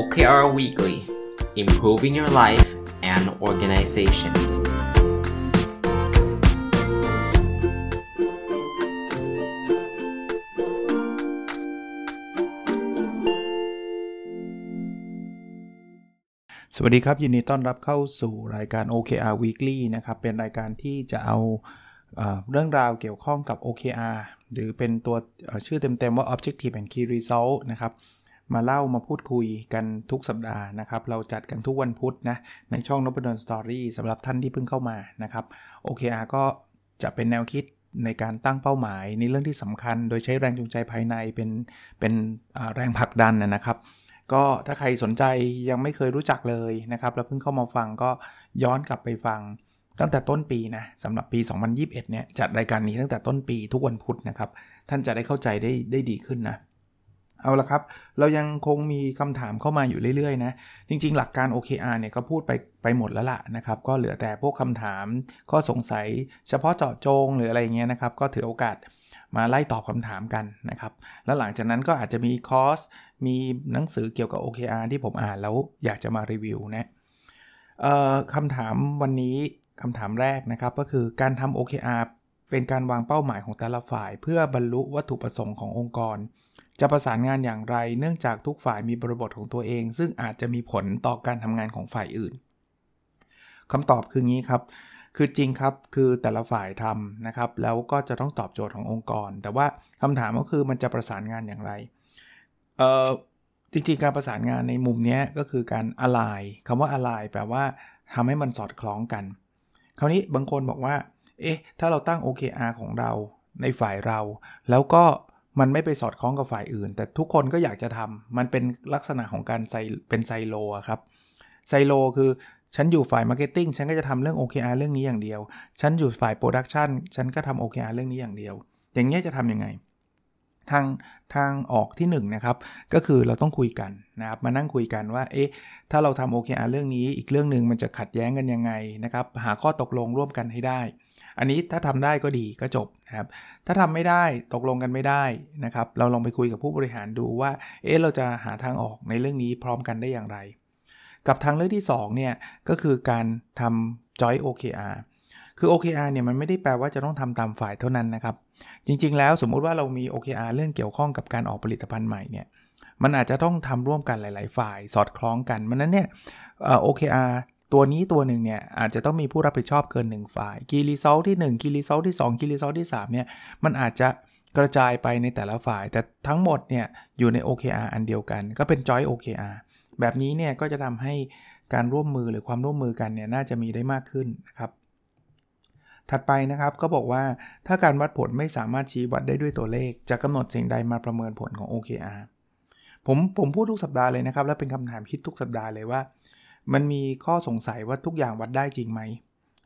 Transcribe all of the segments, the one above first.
OKR Weekly Improving Your Life and Organization สวัสดีครับ ยินดีต้อนรับเข้าสู่รายการ OKR Weekly นะครับ เป็นรายการที่จะเอาเรื่องราวเกี่ยวข้องกับ OKR หรือเป็นตัวชื่อเต็มๆว่า Objective and Key Result นะครับ มาเล่ามาพูดคุยกันทุกสัปดาห์นะครับ เราจัดกันทุกวันพุธนะ ในช่องนบดอนสตอรี่สำหรับท่านที่เพิ่งเข้ามานะครับ OKR ก็จะเป็นแนวคิดในการตั้งเป้าหมายในเรื่องที่สำคัญ โดยใช้แรงจูงใจภายในเป็นเป็นแรงผลักดันนะนะครับ ก็ถ้าใครสนใจยังไม่เคยรู้จักเลยนะครับแล้วเพิ่งเข้ามาฟังก็ย้อนกลับไปฟังตั้งแต่ต้นปีนะสำหรับปี 2021 เนี่ยจัดรายการนี้ตั้งแต่ต้นปีทุกวันพุธนะครับ ท่านจะได้เข้าใจได้ได้ดีขึ้นนะ เอาละครับ เรายังคงมีคำถามเข้ามาอยู่เรื่อยๆนะ จริงๆ หลักการ OKR เนี่ยก็พูดไปไปหมดแล้วล่ะนะครับ ก็เหลือแต่พวกคำถามข้อสงสัย เฉพาะเจาะจงหรืออะไรเงี้ยนะครับ ก็ถือโอกาสมาไล่ตอบคำถามกันนะครับ แล้วหลังจากนั้นก็อาจจะมีคอร์ส มีหนังสือเกี่ยวกับ OKR ที่ผมอ่านแล้วอยากจะมารีวิวนะคำถามวันนี้คำถามแรกนะครับก็คือการทำ OKR เป็นการวางเป้าหมายของแต่ละฝ่าย เพื่อบรรลุวัตถุประสงค์ขององค์กร จะประสานงานอย่างไร เนื่องจากทุกฝ่ายมีบริบทของตัวเอง ซึ่งอาจจะมีผลต่อการทำงานของฝ่ายอื่นคำตอบคืองี้ครับ คือจริงครับ คือแต่ละฝ่ายทำนะครับ แล้วก็จะต้องตอบโจทย์ขององค์กร แต่ว่าคำถามก็คือมันจะประสานงานอย่างไรเอ่อจริงๆ การประสานงานในมุมนี้ก็คือการ align คำว่า align แปลว่าทำให้มันสอดคล้องกัน คราวนี้บางคนบอกว่า เอ๊ะ ถ้าเราตั้ง OKR ของเราในฝ่ายเรา แล้วก็ มันไม่ไปสอดคล้องกับฝ่ายอื่น แต่ทุกคนก็อยากจะทำมันเป็นลักษณะของการไซเป็นไซโลครับไซโลคือฉันอยู่ฝ่าย marketing ฉันก็จะทำเรื่อง OKR เรื่องนี้อย่างเดียว ฉันอยู่ฝ่าย production ฉันก็ทำ OKR เรื่องนี้อย่างเดียว อย่างเงี้ยจะทำยังไง ทางทางออกที่1นงนะครับ ก็คือเราต้องคุยกันนะครับ มานั่งคุยกันว่า เอ๊ะ ถ้าเราทำ OKR เรื่องนี้ อีกเรื่องหนึ่งมันจะขัดแย้งกันยังไงนะครับ หาข้อตกลงร่วมกันให้ได้ อันนี้ถ้าทำได้ก็ดีก็จบนะครับ ถ้าทำไม่ได้ตกลงกันไม่ได้นะครับ เราลองไปคุยกับผู้บริหารดูว่า เอ๊ะเราจะหาทางออกในเรื่องนี้พร้อมกันได้อย่างไร กับทางเลือกที่2เนี่ยก็คือการทำ joint OKR คือ OKR เนี่ยมันไม่ได้แปลว่าจะต้องทำตามฝ่ายเท่านั้นนะครับ จริง ๆ แล้วสมมุติว่าเรามี OKR เรื่องเกี่ยวข้องกับการออกผลิตภัณฑ์ใหม่เนี่ยมันอาจจะต้องทำร่วมกันหลาย ๆ ฝ่ายสอดคล้องกันมันนั้นเนี่ยเอ่อ OKR ตัวนี้ตัวหนึ่งเนี่ยอาจจะต้องมีผู้รับผิดชอบเกิน 1 ฝ่าย Key Result ที่1 Key Result ที่2 Key Result ที่3เนี่ยมันอาจจะกระจายไปในแต่ละฝ่าย แต่ทั้งหมดเนี่ยอยู่ใน OKR อันเดียวกัน ก็เป็น Joint OKR แบบนี้เนี่ยก็จะทำให้การร่วมมือหรือความร่วมมือกันเนี่ยน่าจะมีได้มากขึ้นนะครับ ถัดไปนะครับก็บอกว่าถ้าการวัดผลไม่สามารถชี้วัดได้ด้วยตัวเลข จะกำหนดสิ่งใดมาประเมินผลของ OKR ผมผมพูดทุกสัปดาห์เลยนะครับ และเป็นคำถามคิดทุกสัปดาห์เลยว่า มันมีข้อสงสัยว่าทุกอย่างวัดได้จริงไหม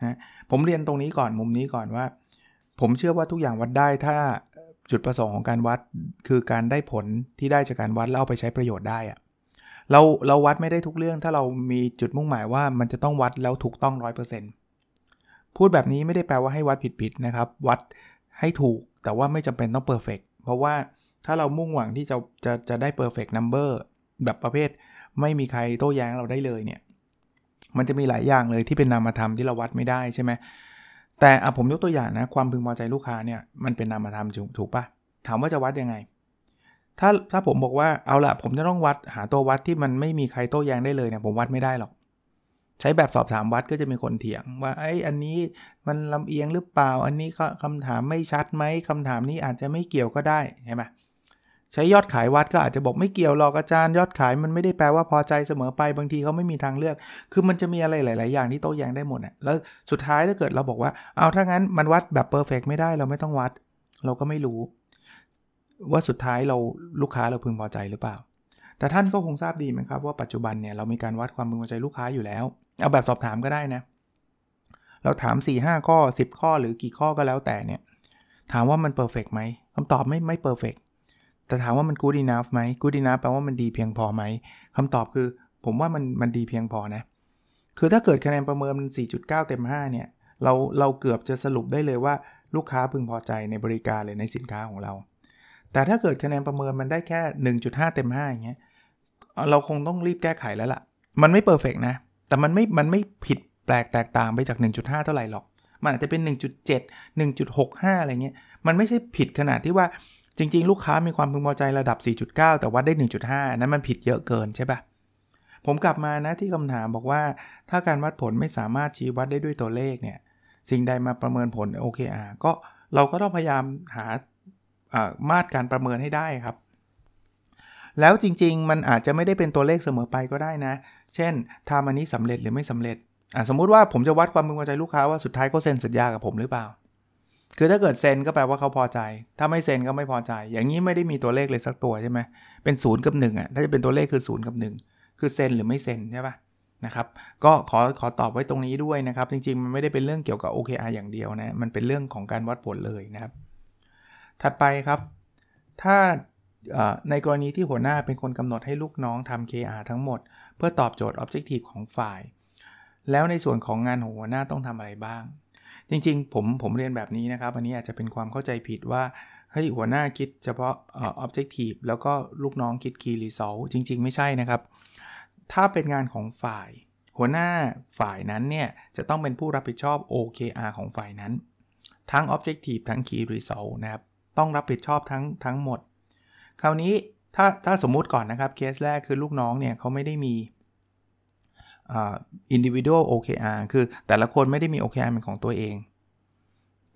นะผมเรียนตรงนี้ก่อนมุมนี้ก่อนว่า ผมเชื่อว่าทุกอย่างวัดได้ถ้าจุดประสงค์ของการวัดคือการได้ผลที่ได้จากการวัดแล้วเอาไปใช้ประโยชน์ได้อะเราเราวัดไม่ได้ทุกเรื่องถ้าเรามีจุดมุ่งหมายว่ามันจะต้องวัดแล้วถูกต้อง 100%พูดแบบนี้ไม่ได้แปลว่าให้วัดผิดๆนะครับ วัดให้ถูกแต่ว่าไม่จำเป็นต้อง perfect เพราะว่าถ้าเรามุ่งหวังที่จะจะจะได้ perfect number แบบประเภท ไม่มีใครโต้แย้งเราได้เลยเนี่ย มันจะมีหลายอย่างเลยที่เป็นนามธรรมที่เราวัดไม่ได้ใช่ไหมแต่อะผมยกตัวอย่างนะความพึงพอใจลูกค้าเนี่ยมันเป็นนามธรรมถูกปะถามว่าจะวัดยังไง ถ้าถ้าผมบอกว่าเอาละผมจะต้องวัดหาตัววัดที่มันไม่มีใครโต้แย้งได้เลยเนี่ยผมวัดไม่ได้หรอก ใช้แบบสอบถามวัดก็จะมีคนเถียง ว่าไอ้อันนี้มันลำเอียงหรือเปล่า อันนี้คำถามไม่ชัดไหมคำถามนี้อาจจะไม่เกี่ยวก็ได้ใช่ไหม ใช้ยอดขายวัดก็อาจจะบอกไม่เกี่ยวหรอกอาจารย์ยอดขายมันไม่ได้แปลว่าพอใจเสมอไปบางทีเขาไม่มีทางเลือก คือมันจะมีอะไรหลาย ๆ อย่างที่โต้แย้งได้หมดอะแล้วสุดท้ายถ้าเกิดเราบอกว่าเอาถ้างั้นมันวัดแบบ perfect ไม่ได้เราไม่ต้องวัด เราก็ไม่รู้ ว่าสุดท้ายเราลูกค้าเราพึงพอใจหรือเปล่า แต่ท่านก็คงทราบดีไหมครับว่าปัจจุบันเนี่ยเรามีการวัดความพึงพอใจลูกค้าอยู่แล้ว เอาแบบสอบถามก็ได้นะ เราถาม 4 5 ข้อ 10 ข้อหรือกี่ข้อก็แล้วแต่เนี่ยถามว่ามัน perfect ไหมคำตอบไม่ไม่ perfect แต่ถามว่ามัน good enough ไหม good enough แปลว่ามันดีเพียงพอไหมคำตอบคือ ผมว่ามันมันดีเพียงพอนะ คือถ้าเกิดคะแนนประเมินมัน 4.9 เต็ม 5 เนี่ย เราเราเกือบจะสรุปได้เลยว่าลูกค้าพึงพอใจในบริการหรือในสินค้าของเรา แต่ถ้าเกิดคะแนนประเมินมันได้แค่ 1.5 เต็ม 5 อย่างเงี้ย เราคงต้องรีบแก้ไขแล้วล่ะ มันไม่เพอร์เฟกนะ แต่มันไม่ มันไม่ผิดแปลกแตกต่างไปจาก 1.5 เท่าไหร่หรอก มันอาจจะเป็น 1.7 1.65 อะไรเงี้ย มันไม่ใช่ผิดขนาดที่ว่า จริง ๆ ลูกค้ามีความพึงพอใจระดับ 4.9 แต่วัดได้ 1.5 นั้นมันผิดเยอะเกินใช่ปะผมกลับมานะที่คำถามบอกว่า ถ้าการวัดผลไม่สามารถชี้วัดได้ด้วยตัวเลขเนี่ยสิ่งใดมาประเมินผล OKR ก็เราก็ต้องพยายามหามาตรการประเมินให้ได้ครับ แล้วจริง ๆ มันอาจจะไม่ได้เป็นตัวเลขเสมอไปก็ได้นะ เช่นทำอันนี้สำเร็จหรือไม่สำเร็จสมมุติว่าผมจะวัดความพึงพอใจลูกค้าว่าสุดท้ายเขาเซ็นสัญญากับผมหรือเปล่า คือถ้าเกิดเซ็นก็แปลว่าเขาพอใจ ถ้าไม่เซ็นก็ไม่พอใจ อย่างนี้ไม่ได้มีตัวเลขเลยสักตัวใช่ไหมเป็นศูนย์กับ1อะถ้าจะเป็นตัวเลขคือศูนย์กับ1 คือเซ็นหรือไม่เซ็นใช่ปะนะครับก็ขอขอตอบไว้ตรงนี้ด้วยนะครับ จริงๆ มันไม่ได้เป็นเรื่องเกี่ยวกับ OKR อย่างเดียวนะ มันเป็นเรื่องของการวัดผลเลยนะครับ ถัดไปครับ ถ้าในกรณีที่หัวหน้าเป็นคนกำหนดให้ลูกน้องทำ KR ทั้งหมด เพื่อตอบโจทย์ Objective ของฝ่าย แล้วในส่วนของงานของหัวหน้าต้องทำอะไรบ้าง จริงๆ ผมผมเรียนแบบนี้นะครับ อันนี้อาจจะเป็นความเข้าใจผิดว่าเฮ้ยหัวหน้าคิดเฉพาะ Objective แล้วก็ลูกน้องคิด Key Result จริง ๆ ไม่ใช่นะครับ ถ้าเป็นงานของฝ่าย หัวหน้าฝ่ายนั้นเนี่ย จะต้องเป็นผู้รับผิดชอบ OKR ของฝ่ายนั้น ทั้ง Objective ทั้ง Key Result นะครับ ต้องรับผิดชอบทั้งทั้งหมด คราวนี้ถ้าถ้าสมมุติก่อนนะครับเคสแรกคือลูกน้องเนี่ยเขาไม่ได้มี individual OKR คือแต่ละคนไม่ได้มี OKR เป็นของตัวเอง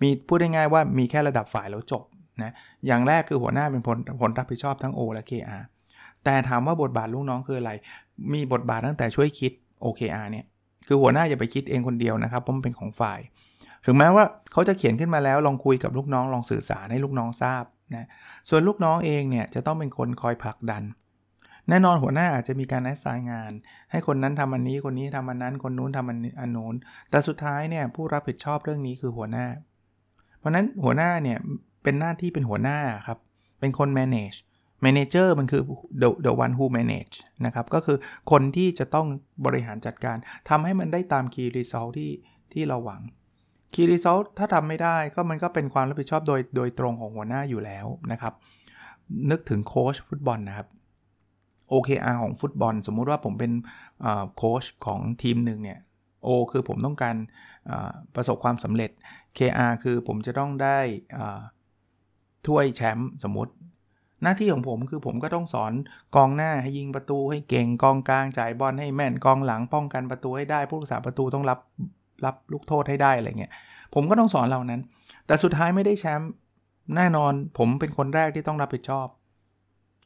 มีพูดได้ง่ายว่ามีแค่ระดับฝ่ายแล้วจบนะอย่างแรกคือหัวหน้าเป็นผลผลรับผิดชอบทั้ง O และ KR แต่ถามว่าบทบาทลูกน้องคืออะไร มีบทบาทตั้งแต่ช่วยคิด OKR เนี่ย คือหัวหน้าอย่าไปคิดเองคนเดียวนะครับเพราะมันเป็นของฝ่าย ถึงแม้ว่าเขาจะเขียนขึ้นมาแล้วลองคุยกับลูกน้องลองสื่อสารให้ลูกน้องทราบนะ ส่วนลูกน้องเองเนี่ยจะต้องเป็นคนคอยผลักดัน แน่นอนหัวหน้าอาจจะมีการแอสไซน์งาน ให้คนนั้นทำอันนี้คนนี้ทำอันนั้น คนนู้นทำอันอันนู้นแต่สุดท้ายเนี่ยผู้รับผิดชอบเรื่องนี้คือหัวหน้า เพราะนั้นหัวหน้าเนี่ยเป็นหน้าที่เป็นหัวหน้าครับ เป็นคน manage manager มันคือ the the one who manage นะครับ ก็คือคนที่จะต้องบริหารจัดการทำให้มันได้ตาม key result ที่ที่เราหวัง Key Result ถ้าทำไม่ได้ก็มันก็เป็นความรับผิดชอบโดยโดยตรงของหัวหน้าอยู่แล้วนะครับ นึกถึงโค้ชฟุตบอลนะครับ OKR ของฟุตบอล สมมุติว่าผมเป็นโค้ชของทีมหนึ่งเนี่ย O คือผมต้องการประสบความสำเร็จ KR คือผมจะต้องได้ถ้วยแชมป์สมมติ หน้าที่ของผมคือผมก็ต้องสอนกองหน้าให้ยิงประตูให้เก่งกองกลางจ่ายบอลให้แม่นกองหลังป้องกันประตูให้ได้ผู้รักษาประตูต้องรับรับลูกโทษให้ได้อะไรเงี้ยผมก็ต้องสอนเหล่านั้น แต่สุดท้ายไม่ได้แชมป์แน่นอนผมเป็นคนแรกที่ต้องรับผิดชอบ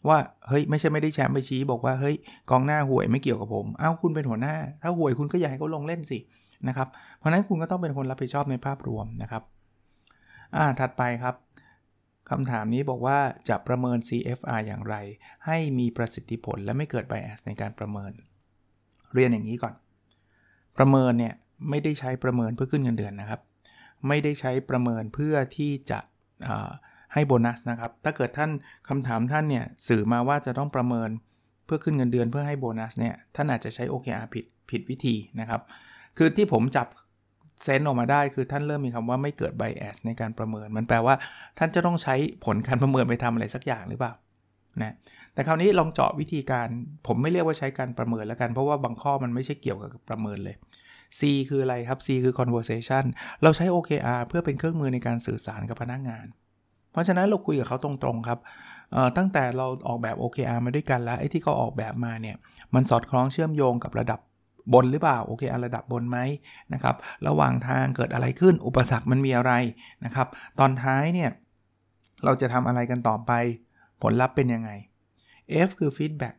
ว่าเฮ้ยไม่ใช่ไม่ได้แชมป์ไปชี้บอกว่าเฮ้ยกองหน้าห่วยไม่เกี่ยวกับผม เอ้าคุณเป็นหัวหน้า ถ้าห่วยคุณก็อยากให้เขาลงเล่นสินะครับ เพราะนั้นคุณก็ต้องเป็นคนรับผิดชอบในภาพรวมนะครับ อ่าถัดไปครับคำถามนี้บอกว่าจะประเมิน CFR อย่างไร ให้มีประสิทธิผลและไม่เกิด bias ในการประเมิน เรียนอย่างนี้ก่อน ประเมินเนี่ยไม่ได้ใช้ประเมินเพื่อขึ้นเงินเดือนนะครับ ไม่ได้ใช้ประเมินเพื่อที่จะ ให้โบนัสนะครับ ถ้าเกิดท่านคำถามท่านเนี่ยสื่อมาว่าจะต้องประเมินเพื่อขึ้นเงินเดือนเพื่อให้โบนัสเนี่ยท่านอาจจะใช้ OKR ผิดผิดวิธีนะครับ คือที่ผมจับเซนออกมาได้คือท่านเริ่มมีคำว่าไม่เกิดไบแอสในการประเมิน มันแปลว่าท่านจะต้องใช้ผลการประเมินไปทำอะไรสักอย่างหรือเปล่านะแต่คราวนี้ลองเจาะวิธีการผมไม่เรียกว่าใช้การประเมินแล้วกัน เพราะว่าบางข้อมันไม่ใช่เกี่ยวกับประเมินเลย C คืออะไรครับ C คือ conversation เราใช้ OKR เพื่อเป็นเครื่องมือในการสื่อสารกับพนักงาน เพราะฉะนั้นเราคุยกับเขาตรงๆครับตั้งแต่เราออกแบบ OKR มาด้วยกันแล้วไอ้ที่เขาออกแบบมาเนี่ยมันสอดคล้องเชื่อมโยงกับระดับบนหรือเปล่า OKR ระดับบนไหมนะครับระหว่างทางเกิดอะไรขึ้นอุปสรรคมันมีอะไรนะครับตอนท้ายเนี่ยเราจะทำอะไรกันต่อไปผลลัพธ์เป็นยังไง F คือ feedback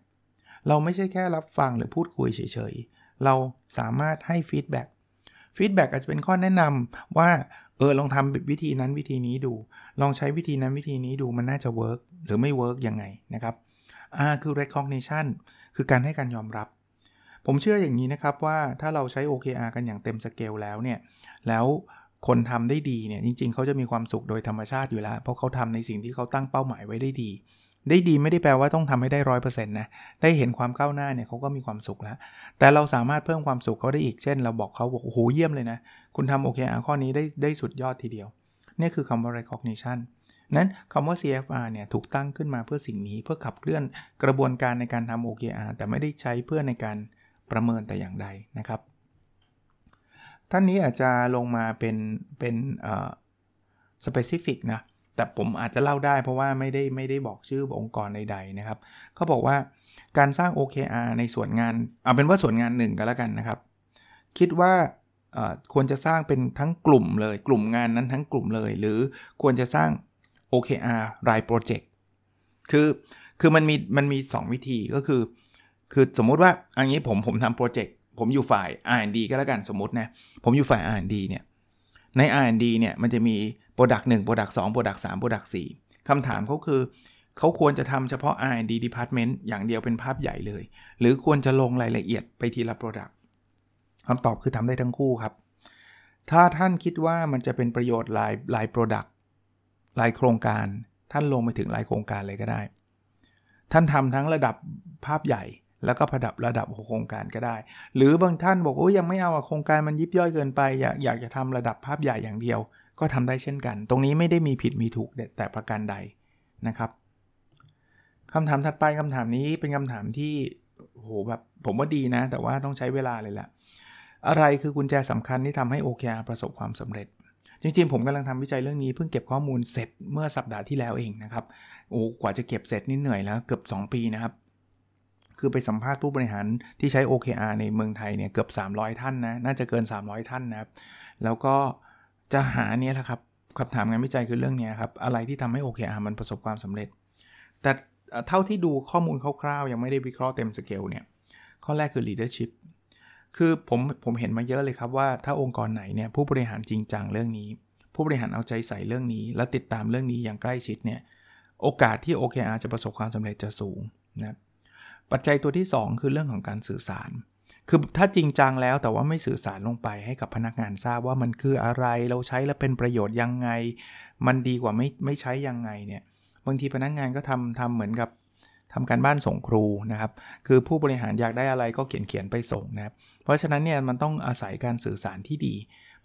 เราไม่ใช่แค่รับฟังหรือพูดคุยเฉยๆ เราสามารถให้ feedback feedback อาจจะเป็นข้อแนะนำว่า เออลองทำวิธีนั้นวิธีนี้ดู ลองใช้วิธีนั้นวิธีนี้ดูมันน่าจะ work หรือไม่ work ยังไงนะครับ R คือ recognition คือการให้การยอมรับ ผมเชื่ออย่างนี้นะครับว่าถ้าเราใช้ OKR กันอย่างเต็มสเกลแล้วเนี่ย แล้วคนทำได้ดีเนี่ยจริงๆ เขาจะมีความสุขโดยธรรมชาติอยู่แล้ว เพราะเขาทำในสิ่งที่เขาตั้งเป้าหมายไว้ได้ดี ได้ดีไม่ได้แปลว่าต้องทำให้ได้ร้อยเปอร์เซ็นต์นะ ได้เห็นความก้าวหน้าเนี่ยเขาก็มีความสุขแล้ว แต่เราสามารถเพิ่มความสุขเขาได้อีก เช่น เราบอกเขาบอกโอ้โหเยี่ยมเลยนะ คุณทำโอเคอะข้อนี้ได้ได้สุดยอดทีเดียว นี่คือคำว่า recognition นั้นคำว่า CFR เนี่ยถูกตั้งขึ้นมาเพื่อสิ่งนี้เพื่อขับเคลื่อนกระบวนการในการทำ OKR แต่ไม่ได้ใช้เพื่อในการประเมินแต่อย่างใดนะครับ ท่านนี้อาจจะลงมาเป็นเป็นเอ่อ specific นะ แต่ผมอาจจะเล่าได้เพราะว่าไม่ได้ไม่ได้บอกชื่อองค์กรใดๆนะครับเขาบอกว่าการสร้าง OKR ในส่วนงานเอาเป็นว่าส่วนงานหนึ่งก็แล้วกันนะครับ คิดว่าควรจะสร้างเป็นทั้งกลุ่มเลย กลุ่มงานนั้นทั้งกลุ่มเลย หรือควรจะสร้าง OKR รายโปรเจกต์คือคือมันมีมันมี 2 วิธีก็คือ คือสมมุติว่าอันนี้ผมผมทำโปรเจกต์ผมอยู่ฝ่าย R&D ก็แล้วกันสมมตินะ ผมอยู่ฝ่าย R&D เนี่ยใน R&D เนี่ยมันจะมี Product 1 Product 2 Product 3 Product 4คำถามเขาคือ เขาควรจะทำเฉพาะ R&D Department อย่างเดียวเป็นภาพใหญ่เลย หรือควรจะลงรายละเอียดไปทีละ Product คำตอบคือทำได้ทั้งคู่ครับ ถ้าท่านคิดว่ามันจะเป็นประโยชน์หลายหลาย Product หลายโครงการ ท่านลงไปถึงหลายโครงการเลยก็ได้ ท่านทำทั้งระดับภาพใหญ่แล้วก็ระดับระดับโครงการก็ได้ หรือบางท่านบอกโอ้ยังไม่เอาโครงการมันยิบย่อยเกินไป อยากอยากจะทำระดับภาพใหญ่อย่างเดียว ก็ทำได้เช่นกัน ตรงนี้ไม่ได้มีผิดมีถูกแต่ประการใดนะครับคำถามถัดไปคำถามนี้เป็นคำถามที่โหแบบผมว่าดีนะ แต่ว่าต้องใช้เวลาเลยแหละอะไรคือกุญแจสำคัญที่ทำให้ OKR ประสบความสำเร็จ จริงๆ ผมกำลังทำวิจัยเรื่องนี้เพิ่งเก็บข้อมูลเสร็จเมื่อสัปดาห์ที่แล้วเองนะครับโอ้กว่าจะเก็บเสร็จนี่เหนื่อยแล้วเกือบ 2 ปีนะครับ คือไปสัมภาษณ์ผู้บริหารที่ใช้ OKR ในเมืองไทยเนี่ยเกือบ 300 ท่านนะน่าจะเกิน 300 ท่านนะครับแล้วก็ จะหาเนี่ยแหละครับคำถามงานวิจัยคือเรื่องนี้ครับ อะไรที่ทำให้ OKR มันประสบความสำเร็จ แต่เท่าที่ดูข้อมูลคร่าวๆ ยังไม่ได้วิเคราะห์เต็มสเกลเนี่ย ข้อแรกคือ leadership คือผมผมเห็นมาเยอะเลยครับว่าถ้าองค์กรไหนเนี่ยผู้บริหารจริงจังเรื่องนี้ ผู้บริหารเอาใจใส่เรื่องนี้ และติดตามเรื่องนี้อย่างใกล้ชิดเนี่ยโอกาสที่ OKR จะประสบความสำเร็จจะสูงนะปัจจัยตัวที่ 2 คือเรื่องของการสื่อสาร คือถ้าจริงจังแล้วแต่ว่าไม่สื่อสารลงไปให้กับพนักงานทราบว่ามันคืออะไรเราใช้แล้วเป็นประโยชน์ยังไง มันดีกว่าไม่ไม่ใช้ยังไงเนี่ยบางทีพนักงานก็ทำทำเหมือนกับทำการบ้านส่งครูนะครับ คือผู้บริหารอยากได้อะไรก็เขียนเขียนไปส่งนะครับ เพราะฉะนั้นเนี่ยมันต้องอาศัยการสื่อสารที่ดี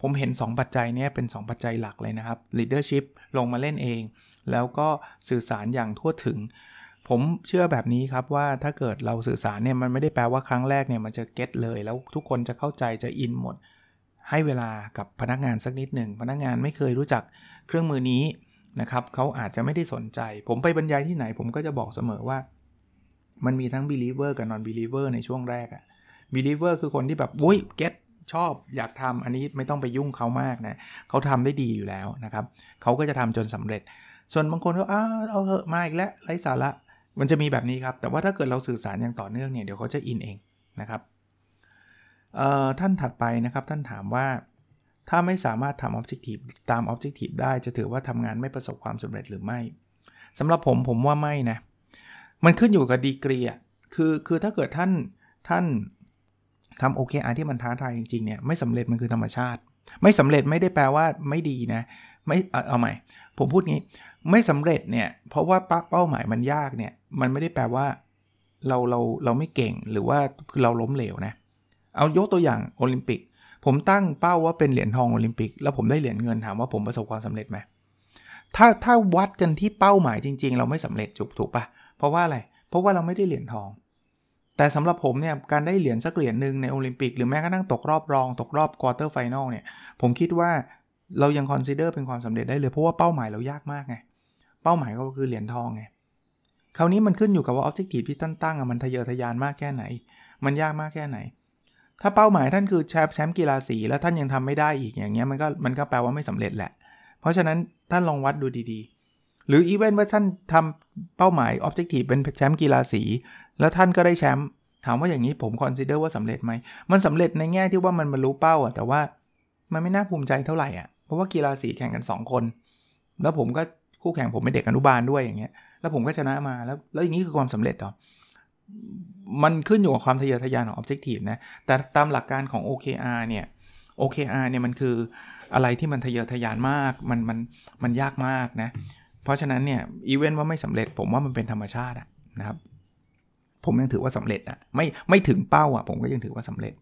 ผมเห็น 2 ปัจจัยนี้เป็น 2 ปัจจัยหลักเลยนะครับ leadership ลงมาเล่นเอง แล้วก็สื่อสารอย่างทั่วถึง ผมเชื่อแบบนี้ครับว่าถ้าเกิดเราสื่อสารเนี่ยมันไม่ได้แปลว่าครั้งแรกเนี่ยมันจะเก็ตเลย แล้วทุกคนจะเข้าใจจะอินหมด ให้เวลากับพนักงานสักนิดหนึ่งพนักงานไม่เคยรู้จักเครื่องมือนี้นะครับเขาอาจจะไม่ได้สนใจ ผมไปบรรยายที่ไหน ผมก็จะบอกเสมอว่า มันมีทั้ง believer กับ non believer ในช่วงแรกอะ believer คือคนที่แบบวุ้ย get ชอบอยากทำอันนี้ไม่ต้องไปยุ่งเขามากนะเขาทำได้ดีอยู่แล้วนะครับเขาก็จะทำจนสำเร็จ ส่วนบางคนก็อ้าเอาเหอะมาอีกแล้วไร้สาระ มันจะมีแบบนี้ครับ แต่ว่าถ้าเกิดเราสื่อสารอย่างต่อเนื่องเนี่ยเดี๋ยวเขาจะอินเองนะครับท่านถัดไปนะครับท่านถามว่าถ้าไม่สามารถทำ objective ตาม objective ได้จะถือว่าทำงานไม่ประสบความสำเร็จหรือไม่สำหรับผมผมว่าไม่นะ มันขึ้นอยู่กับดีกรีอะคือคือถ้าเกิดท่านท่านทำโอเคอาที่มันท้าทายจริงๆเนี่ยไม่สำเร็จมันคือธรรมชาติ ไม่สำเร็จไม่ได้แปลว่าไม่ดีนะ ไม่เอาใหม่ ผมพูดงี้ไม่สำเร็จเนี่ยเพราะว่าเป้าหมายมันยากเนี่ยมันไม่ได้แปลว่าเราเราเราไม่เก่งหรือว่าคือเราล้มเหลวนะเอายกตัวอย่างโอลิมปิก ผมตั้งเป้าว่าเป็นเหรียญทองโอลิมปิก แล้วผมได้เหรียญเงินถามว่าผมประสบความสำเร็จไหมถ้าถ้าวัดกันที่เป้าหมายจริง ๆ เราไม่สำเร็จจุกถูกปะเพราะว่าอะไร เพราะว่าเราไม่ได้เหรียญทอง แต่สำหรับผมเนี่ยการได้เหรียญสักเหรียญหนึ่งในโอลิมปิกหรือแม้กระทั่งตกรอบรอง ตกรอบ quarter final เนี่ยผมคิดว่า เรายัง consider เป็นความสำเร็จได้เลยเพราะว่าเป้าหมายเรายากมากไง เป้าหมายก็คือเหรียญทองไง คราวนี้มันขึ้นอยู่กับว่า objective ที่ท่านตั้งมันทะเยอทะยานมากแค่ไหน มันยากมากแค่ไหน ถ้าเป้าหมายท่านคือแชมป์แชมป์กีฬาสีแล้วท่านยังทำไม่ได้อีกอย่างเงี้ยมันก็มันก็แปลว่าไม่สำเร็จแหละ เพราะฉะนั้นท่านลองวัดดูดีๆ หรืออีเวนต์ว่าท่านทำเป้าหมาย objective เป็นแชมป์กีฬาสีแล้วท่านก็ได้แชมป์ถามว่าอย่างนี้ผม consider ว่าสำเร็จไหมมันสำเร็จในแง่ที่ว่ามันบรรลุเป้าอะแต่ว่ามันไม่น่าภูมิใจเท่าไหร่อะ เพราะว่ากีฬาสีแข่งกัน 2 คน แล้วผมก็คู่แข่งผมเป็นเด็กอนุบาลด้วยอย่างเงี้ย แล้วผมก็ชนะมาแล้วแล้วอย่างนี้คือความสำเร็จหรอมันขึ้นอยู่กับความทะเยอทะยานของ Objective นะ แต่ตามหลักการของ OKR เนี่ย OKR เนี่ยมันคืออะไรที่มันทะเยอทะยานมาก มันมันมันยากมากนะ เพราะฉะนั้นเนี่ยอีเวนต์ว่าไม่สำเร็จผมว่ามันเป็นธรรมชาตินะครับ ผมยังถือว่าสำเร็จอะไม่ไม่ถึงเป้าอะผมก็ยังถือว่าสำเร็จ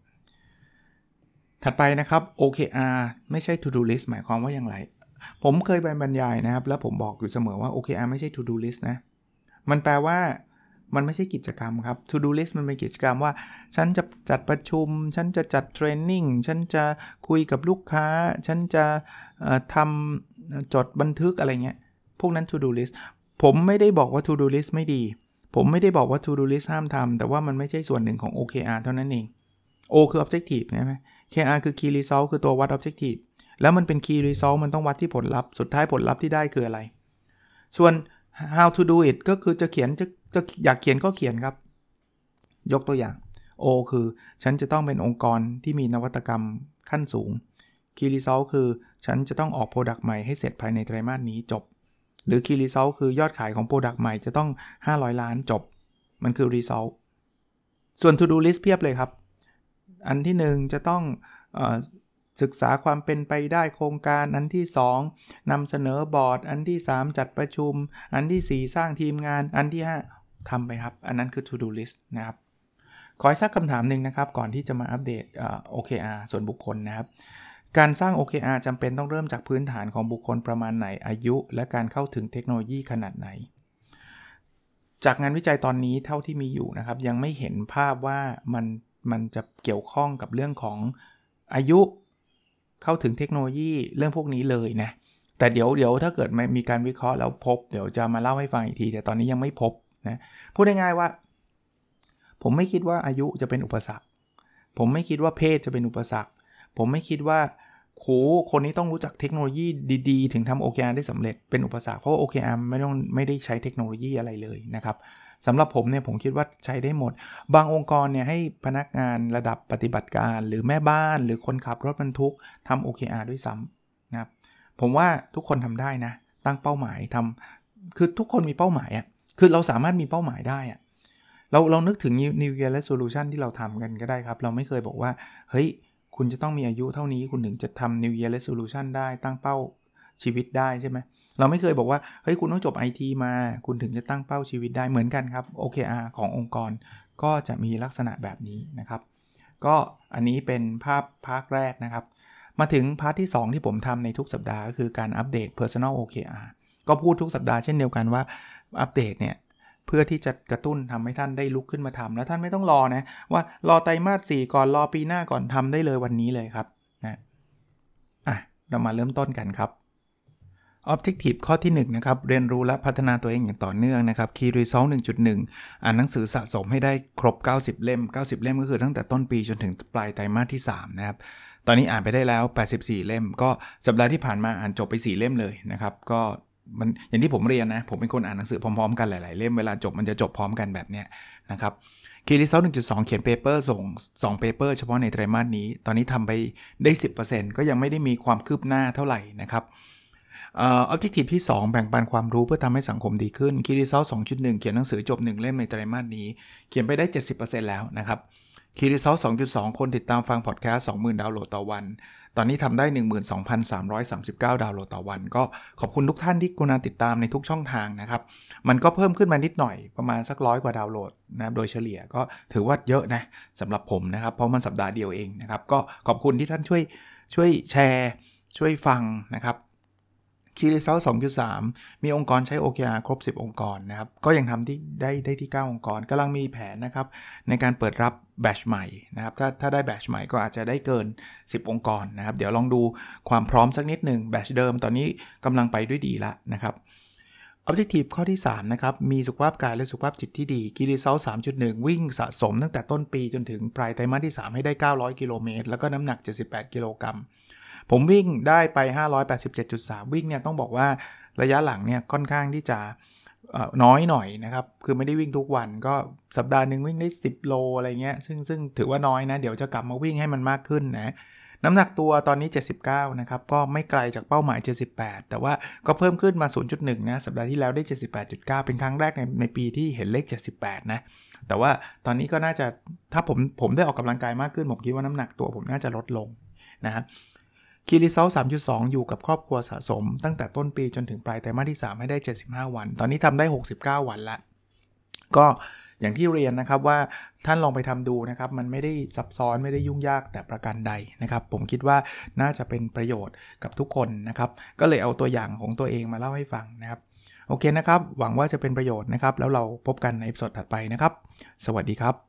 ถัดไปนะครับ OKR ไม่ใช่ to do list หมายความว่าอย่างไร ผมเคยไปบรรยายนะครับ แล้วผมบอกอยู่เสมอว่า OKR ไม่ใช่ to do list นะ มันแปลว่ามันไม่ใช่กิจกรรมครับ to do list มันเป็นกิจกรรมว่า ฉันจะจัดประชุม ฉันจะจัดเทรนนิ่ง ฉันจะคุยกับลูกค้า ฉันจะทำจดบันทึกอะไรเงี้ย พวกนั้น to do list ผมไม่ได้บอกว่า to do list ไม่ดี ผมไม่ได้บอกว่า to do list ห้ามทำ แต่ว่ามันไม่ใช่ส่วนหนึ่งของ OKR เท่านั้นเอง O คือ objective ใช่ไหม KR คือ key result คือตัววัด objective แล้วมันเป็น key result มันต้องวัดที่ผลลัพธ์ สุดท้ายผลลัพธ์ที่ได้คืออะไร ส่วน how to do it ก็คือจะเขียนจะจะอยากเขียนก็เขียนครับ ยกตัวอย่าง O คือฉันจะต้องเป็นองค์กรที่มีนวัตกรรมขั้นสูง Key result คือฉันจะต้องออก Product ใหม่ให้เสร็จภายในไตรมาสนี้จบ หรือ Key result คือยอดขายของ Product ใหม่จะต้อง 500 ล้านจบ มันคือ result ส่วน to do list เพียบเลยครับ อันที่ 1 จะต้องอศึกษาความเป็นไปได้โครงการ อันที่ 2นำเสนอบอร์ด อันที่ 3 จัดประชุม อันที่ 4 สร้างทีมงาน อันที่ 5ทำไปครับ อันนั้นคือ to do list นะครับ ขอสักคำถามหนึ่งนะครับ ก่อนที่จะมาอัปเดต OKR ส่วนบุคคลนะครับ การสร้าง OKR จำเป็นต้องเริ่มจากพื้นฐานของบุคคลประมาณไหน อายุ และการเข้าถึงเทคโนโลยีขนาดไหน จากงานวิจัยตอนนี้เท่าที่มีอยู่นะครับ ยังไม่เห็นภาพว่ามัน มันจะเกี่ยวข้องกับเรื่องของอายุเข้าถึงเทคโนโลยีเรื่องพวกนี้เลยนะแต่เดี๋ยวเดี๋ยวถ้าเกิดมีการวิเคราะห์แล้วพบ เดี๋ยวจะมาเล่าให้ฟังอีกที แต่ตอนนี้ยังไม่พบนะพูดง่ายๆว่า ผมไม่คิดว่าอายุจะเป็นอุปสรรค ผมไม่คิดว่าเพศจะเป็นอุปสรรค ผมไม่คิดว่า โหคนนี้ต้องรู้จักเทคโนโลยีดี ๆ ถึงทำ OKR ได้สำเร็จเป็นอุปสรรคเพราะว่า OKR ไม่ต้องไม่ได้ใช้เทคโนโลยีอะไรเลยนะครับสำหรับผมเนี่ยผมคิดว่าใช้ได้หมด บางองค์กรเนี่ยให้พนักงานระดับปฏิบัติการ หรือแม่บ้านหรือคนขับรถบรรทุกทำ OKR ด้วยซ้ำนะครับผมว่าทุกคนทำได้นะ ตั้งเป้าหมายทำคือทุกคนมีเป้าหมายอะ่ะคือเราสามารถมีเป้าหมายได้อะ่ะเราเรานึกถึง New Year Resolution ที่เราทำกันก็ได้ครับ เราไม่เคยบอกว่า เฮ้ย คุณจะต้องมีอายุเท่านี้คุณถึงจะทำ New Year Resolution ได้ตั้งเป้าชีวิตได้ใช่ไหมเราไม่เคยบอกว่า เฮ้ย คุณต้องจบ IT มา คุณถึงจะตั้งเป้าชีวิตได้เหมือนกันครับ OKR ขององค์กรก็จะมีลักษณะแบบนี้นะครับ ก็อันนี้เป็นภาพภาคแรกนะครับ มาถึงพาร์ทที่ 2 ที่ผมทำในทุกสัปดาห์ก็คือการอัปเดต Personal OKR ก็พูดทุกสัปดาห์เช่นเดียวกันว่าอัปเดตเนี่ย เพื่อที่จะกระตุ้นทำให้ท่านได้ลุกขึ้นมาทำแล้วท่านไม่ต้องรอนะว่ารอไตรมาส4ก่อนรอปีหน้าก่อนทำได้เลยวันนี้เลยครับนะอะเรามาเริ่มต้นกันครับ Objective ข้อที่1นะครับเรียนรู้และพัฒนาตัวเองอย่างต่อเนื่องนะครับ Key Result 1.1 อ่านหนังสือสะสมให้ได้ครบ 90 เล่ม 90 เล่มก็คือตั้งแต่ต้นปีจนถึงปลายไตรมาสที่ 3 นะครับ ตอนนี้อ่านไปได้แล้ว 84 เล่ม ก็สัปดาห์ที่ผ่านมาอ่านจบไป 4 เล่มเลยนะครับ ก็ มันอย่างที่ผมเรียนนะ ผมเป็นคนอ่านหนังสือพร้อมๆกันหลายๆ เล่มเวลาจบมันจะจบพร้อมกันแบบเนี้ยนะครับ Key Result 1.2เขียน paper ส่ง2 paper เฉพาะในไตรมาสนี้ ตอนนี้ทำไปได้ 10%ก็ยังไม่ได้มีความคืบหน้าเท่าไหร่นะครับ Objective ที่ 2 แบ่งปันความรู้เพื่อทำให้สังคมดีขึ้น Key Result 2.1เขียนหนังสือจบ 1 เล่มในไตรมาสนี้ เขียนไปได้ 70%แล้วนะครับ Key Result 2.2คนติดตามฟังพอดแคสต์20,000ดาวน์โหลดต่อวัน ตอนนี้ทำได้ 12,339 ดาวน์โหลดต่อวัน ก็ขอบคุณทุกท่านที่กรุณาติดตามในทุกช่องทางนะครับ มันก็เพิ่มขึ้นมานิดหน่อยประมาณสักร้อยกว่าดาวน์โหลดนะโดยเฉลี่ยก็ถือว่าเยอะนะสำหรับผมนะครับ เพราะมันสัปดาห์เดียวเองนะครับ ก็ขอบคุณที่ท่านช่วยช่วยแชร์ ช่วยฟังนะครับ Key Result 2.3มีองค์กรใช้ OKR ครบ 10 องค์กรนะครับ ก็ยังทำที่ได้ได้ที่ 9 องค์กรกำลังมีแผนนะครับ ในการเปิดรับแบชใหม่นะครับ ถ้าถ้าได้แบชใหม่ก็อาจจะได้เกิน 10 องค์กรนะครับ เดี๋ยวลองดูความพร้อมสักนิดหนึ่งแบชเดิมตอนนี้กำลังไปด้วยดีล้วนะครับ Objective ข้อที่ 3 นะครับ มีสุขภาพกายและสุขภาพจิตที่ดี Key Result 3.1 วิ่งสะสมตั้งแต่ต้นปีจนถึงปลายไตรมาสที่ 3 ให้ได้ 900 กิโลเมตร แล้วก็น้ำหนัก 78 กิโลกรัม ผมวิ่งได้ไป 587.3 วิ่งเนี่ยต้องบอกว่าระยะหลังเนี่ยค่อนข้างที่จะน้อยหน่อยนะครับ คือไม่ได้วิ่งทุกวันก็สัปดาห์หนึ่งวิ่งได้ 10 โลอะไรเงี้ย ซึ่งซึ่งถือว่าน้อยนะ เดี๋ยวจะกลับมาวิ่งให้มันมากขึ้นนะน้ำหนักตัวตอนนี้ 79 นะครับ ก็ไม่ไกลจากเป้าหมาย 78 แต่ว่าก็เพิ่มขึ้นมา 0.1 นะ สัปดาห์ที่แล้วได้ 78.9 เป็นครั้งแรกในในปีที่เห็นเลข 78 นะ แต่ว่าตอนนี้ก็น่าจะถ้าผมผมได้ออกกำลังกายมากขึ้น ผมคิดว่าน้ำหนักตัวผมน่าจะลดลงนะครับ คีรีเซล3.2 อยู่กับครอบครัวสะสม ตั้งแต่ต้นปีจนถึงปลายไตรมาสที่ 3 ให้ได้ 75 วัน ตอนนี้ทำได้ 69 วันละ ก็อย่างที่เรียนนะครับว่าท่านลองไปทำดูนะครับ มันไม่ได้ซับซ้อนไม่ได้ยุ่งยากแต่ประการใดนะครับ ผมคิดว่าน่าจะเป็นประโยชน์กับทุกคนนะครับ ก็เลยเอาตัวอย่างของตัวเองมาเล่าให้ฟังนะครับ โอเคนะครับ หวังว่าจะเป็นประโยชน์นะครับ แล้วเราพบกันในสดถัดไปนะครับ สวัสดีครับ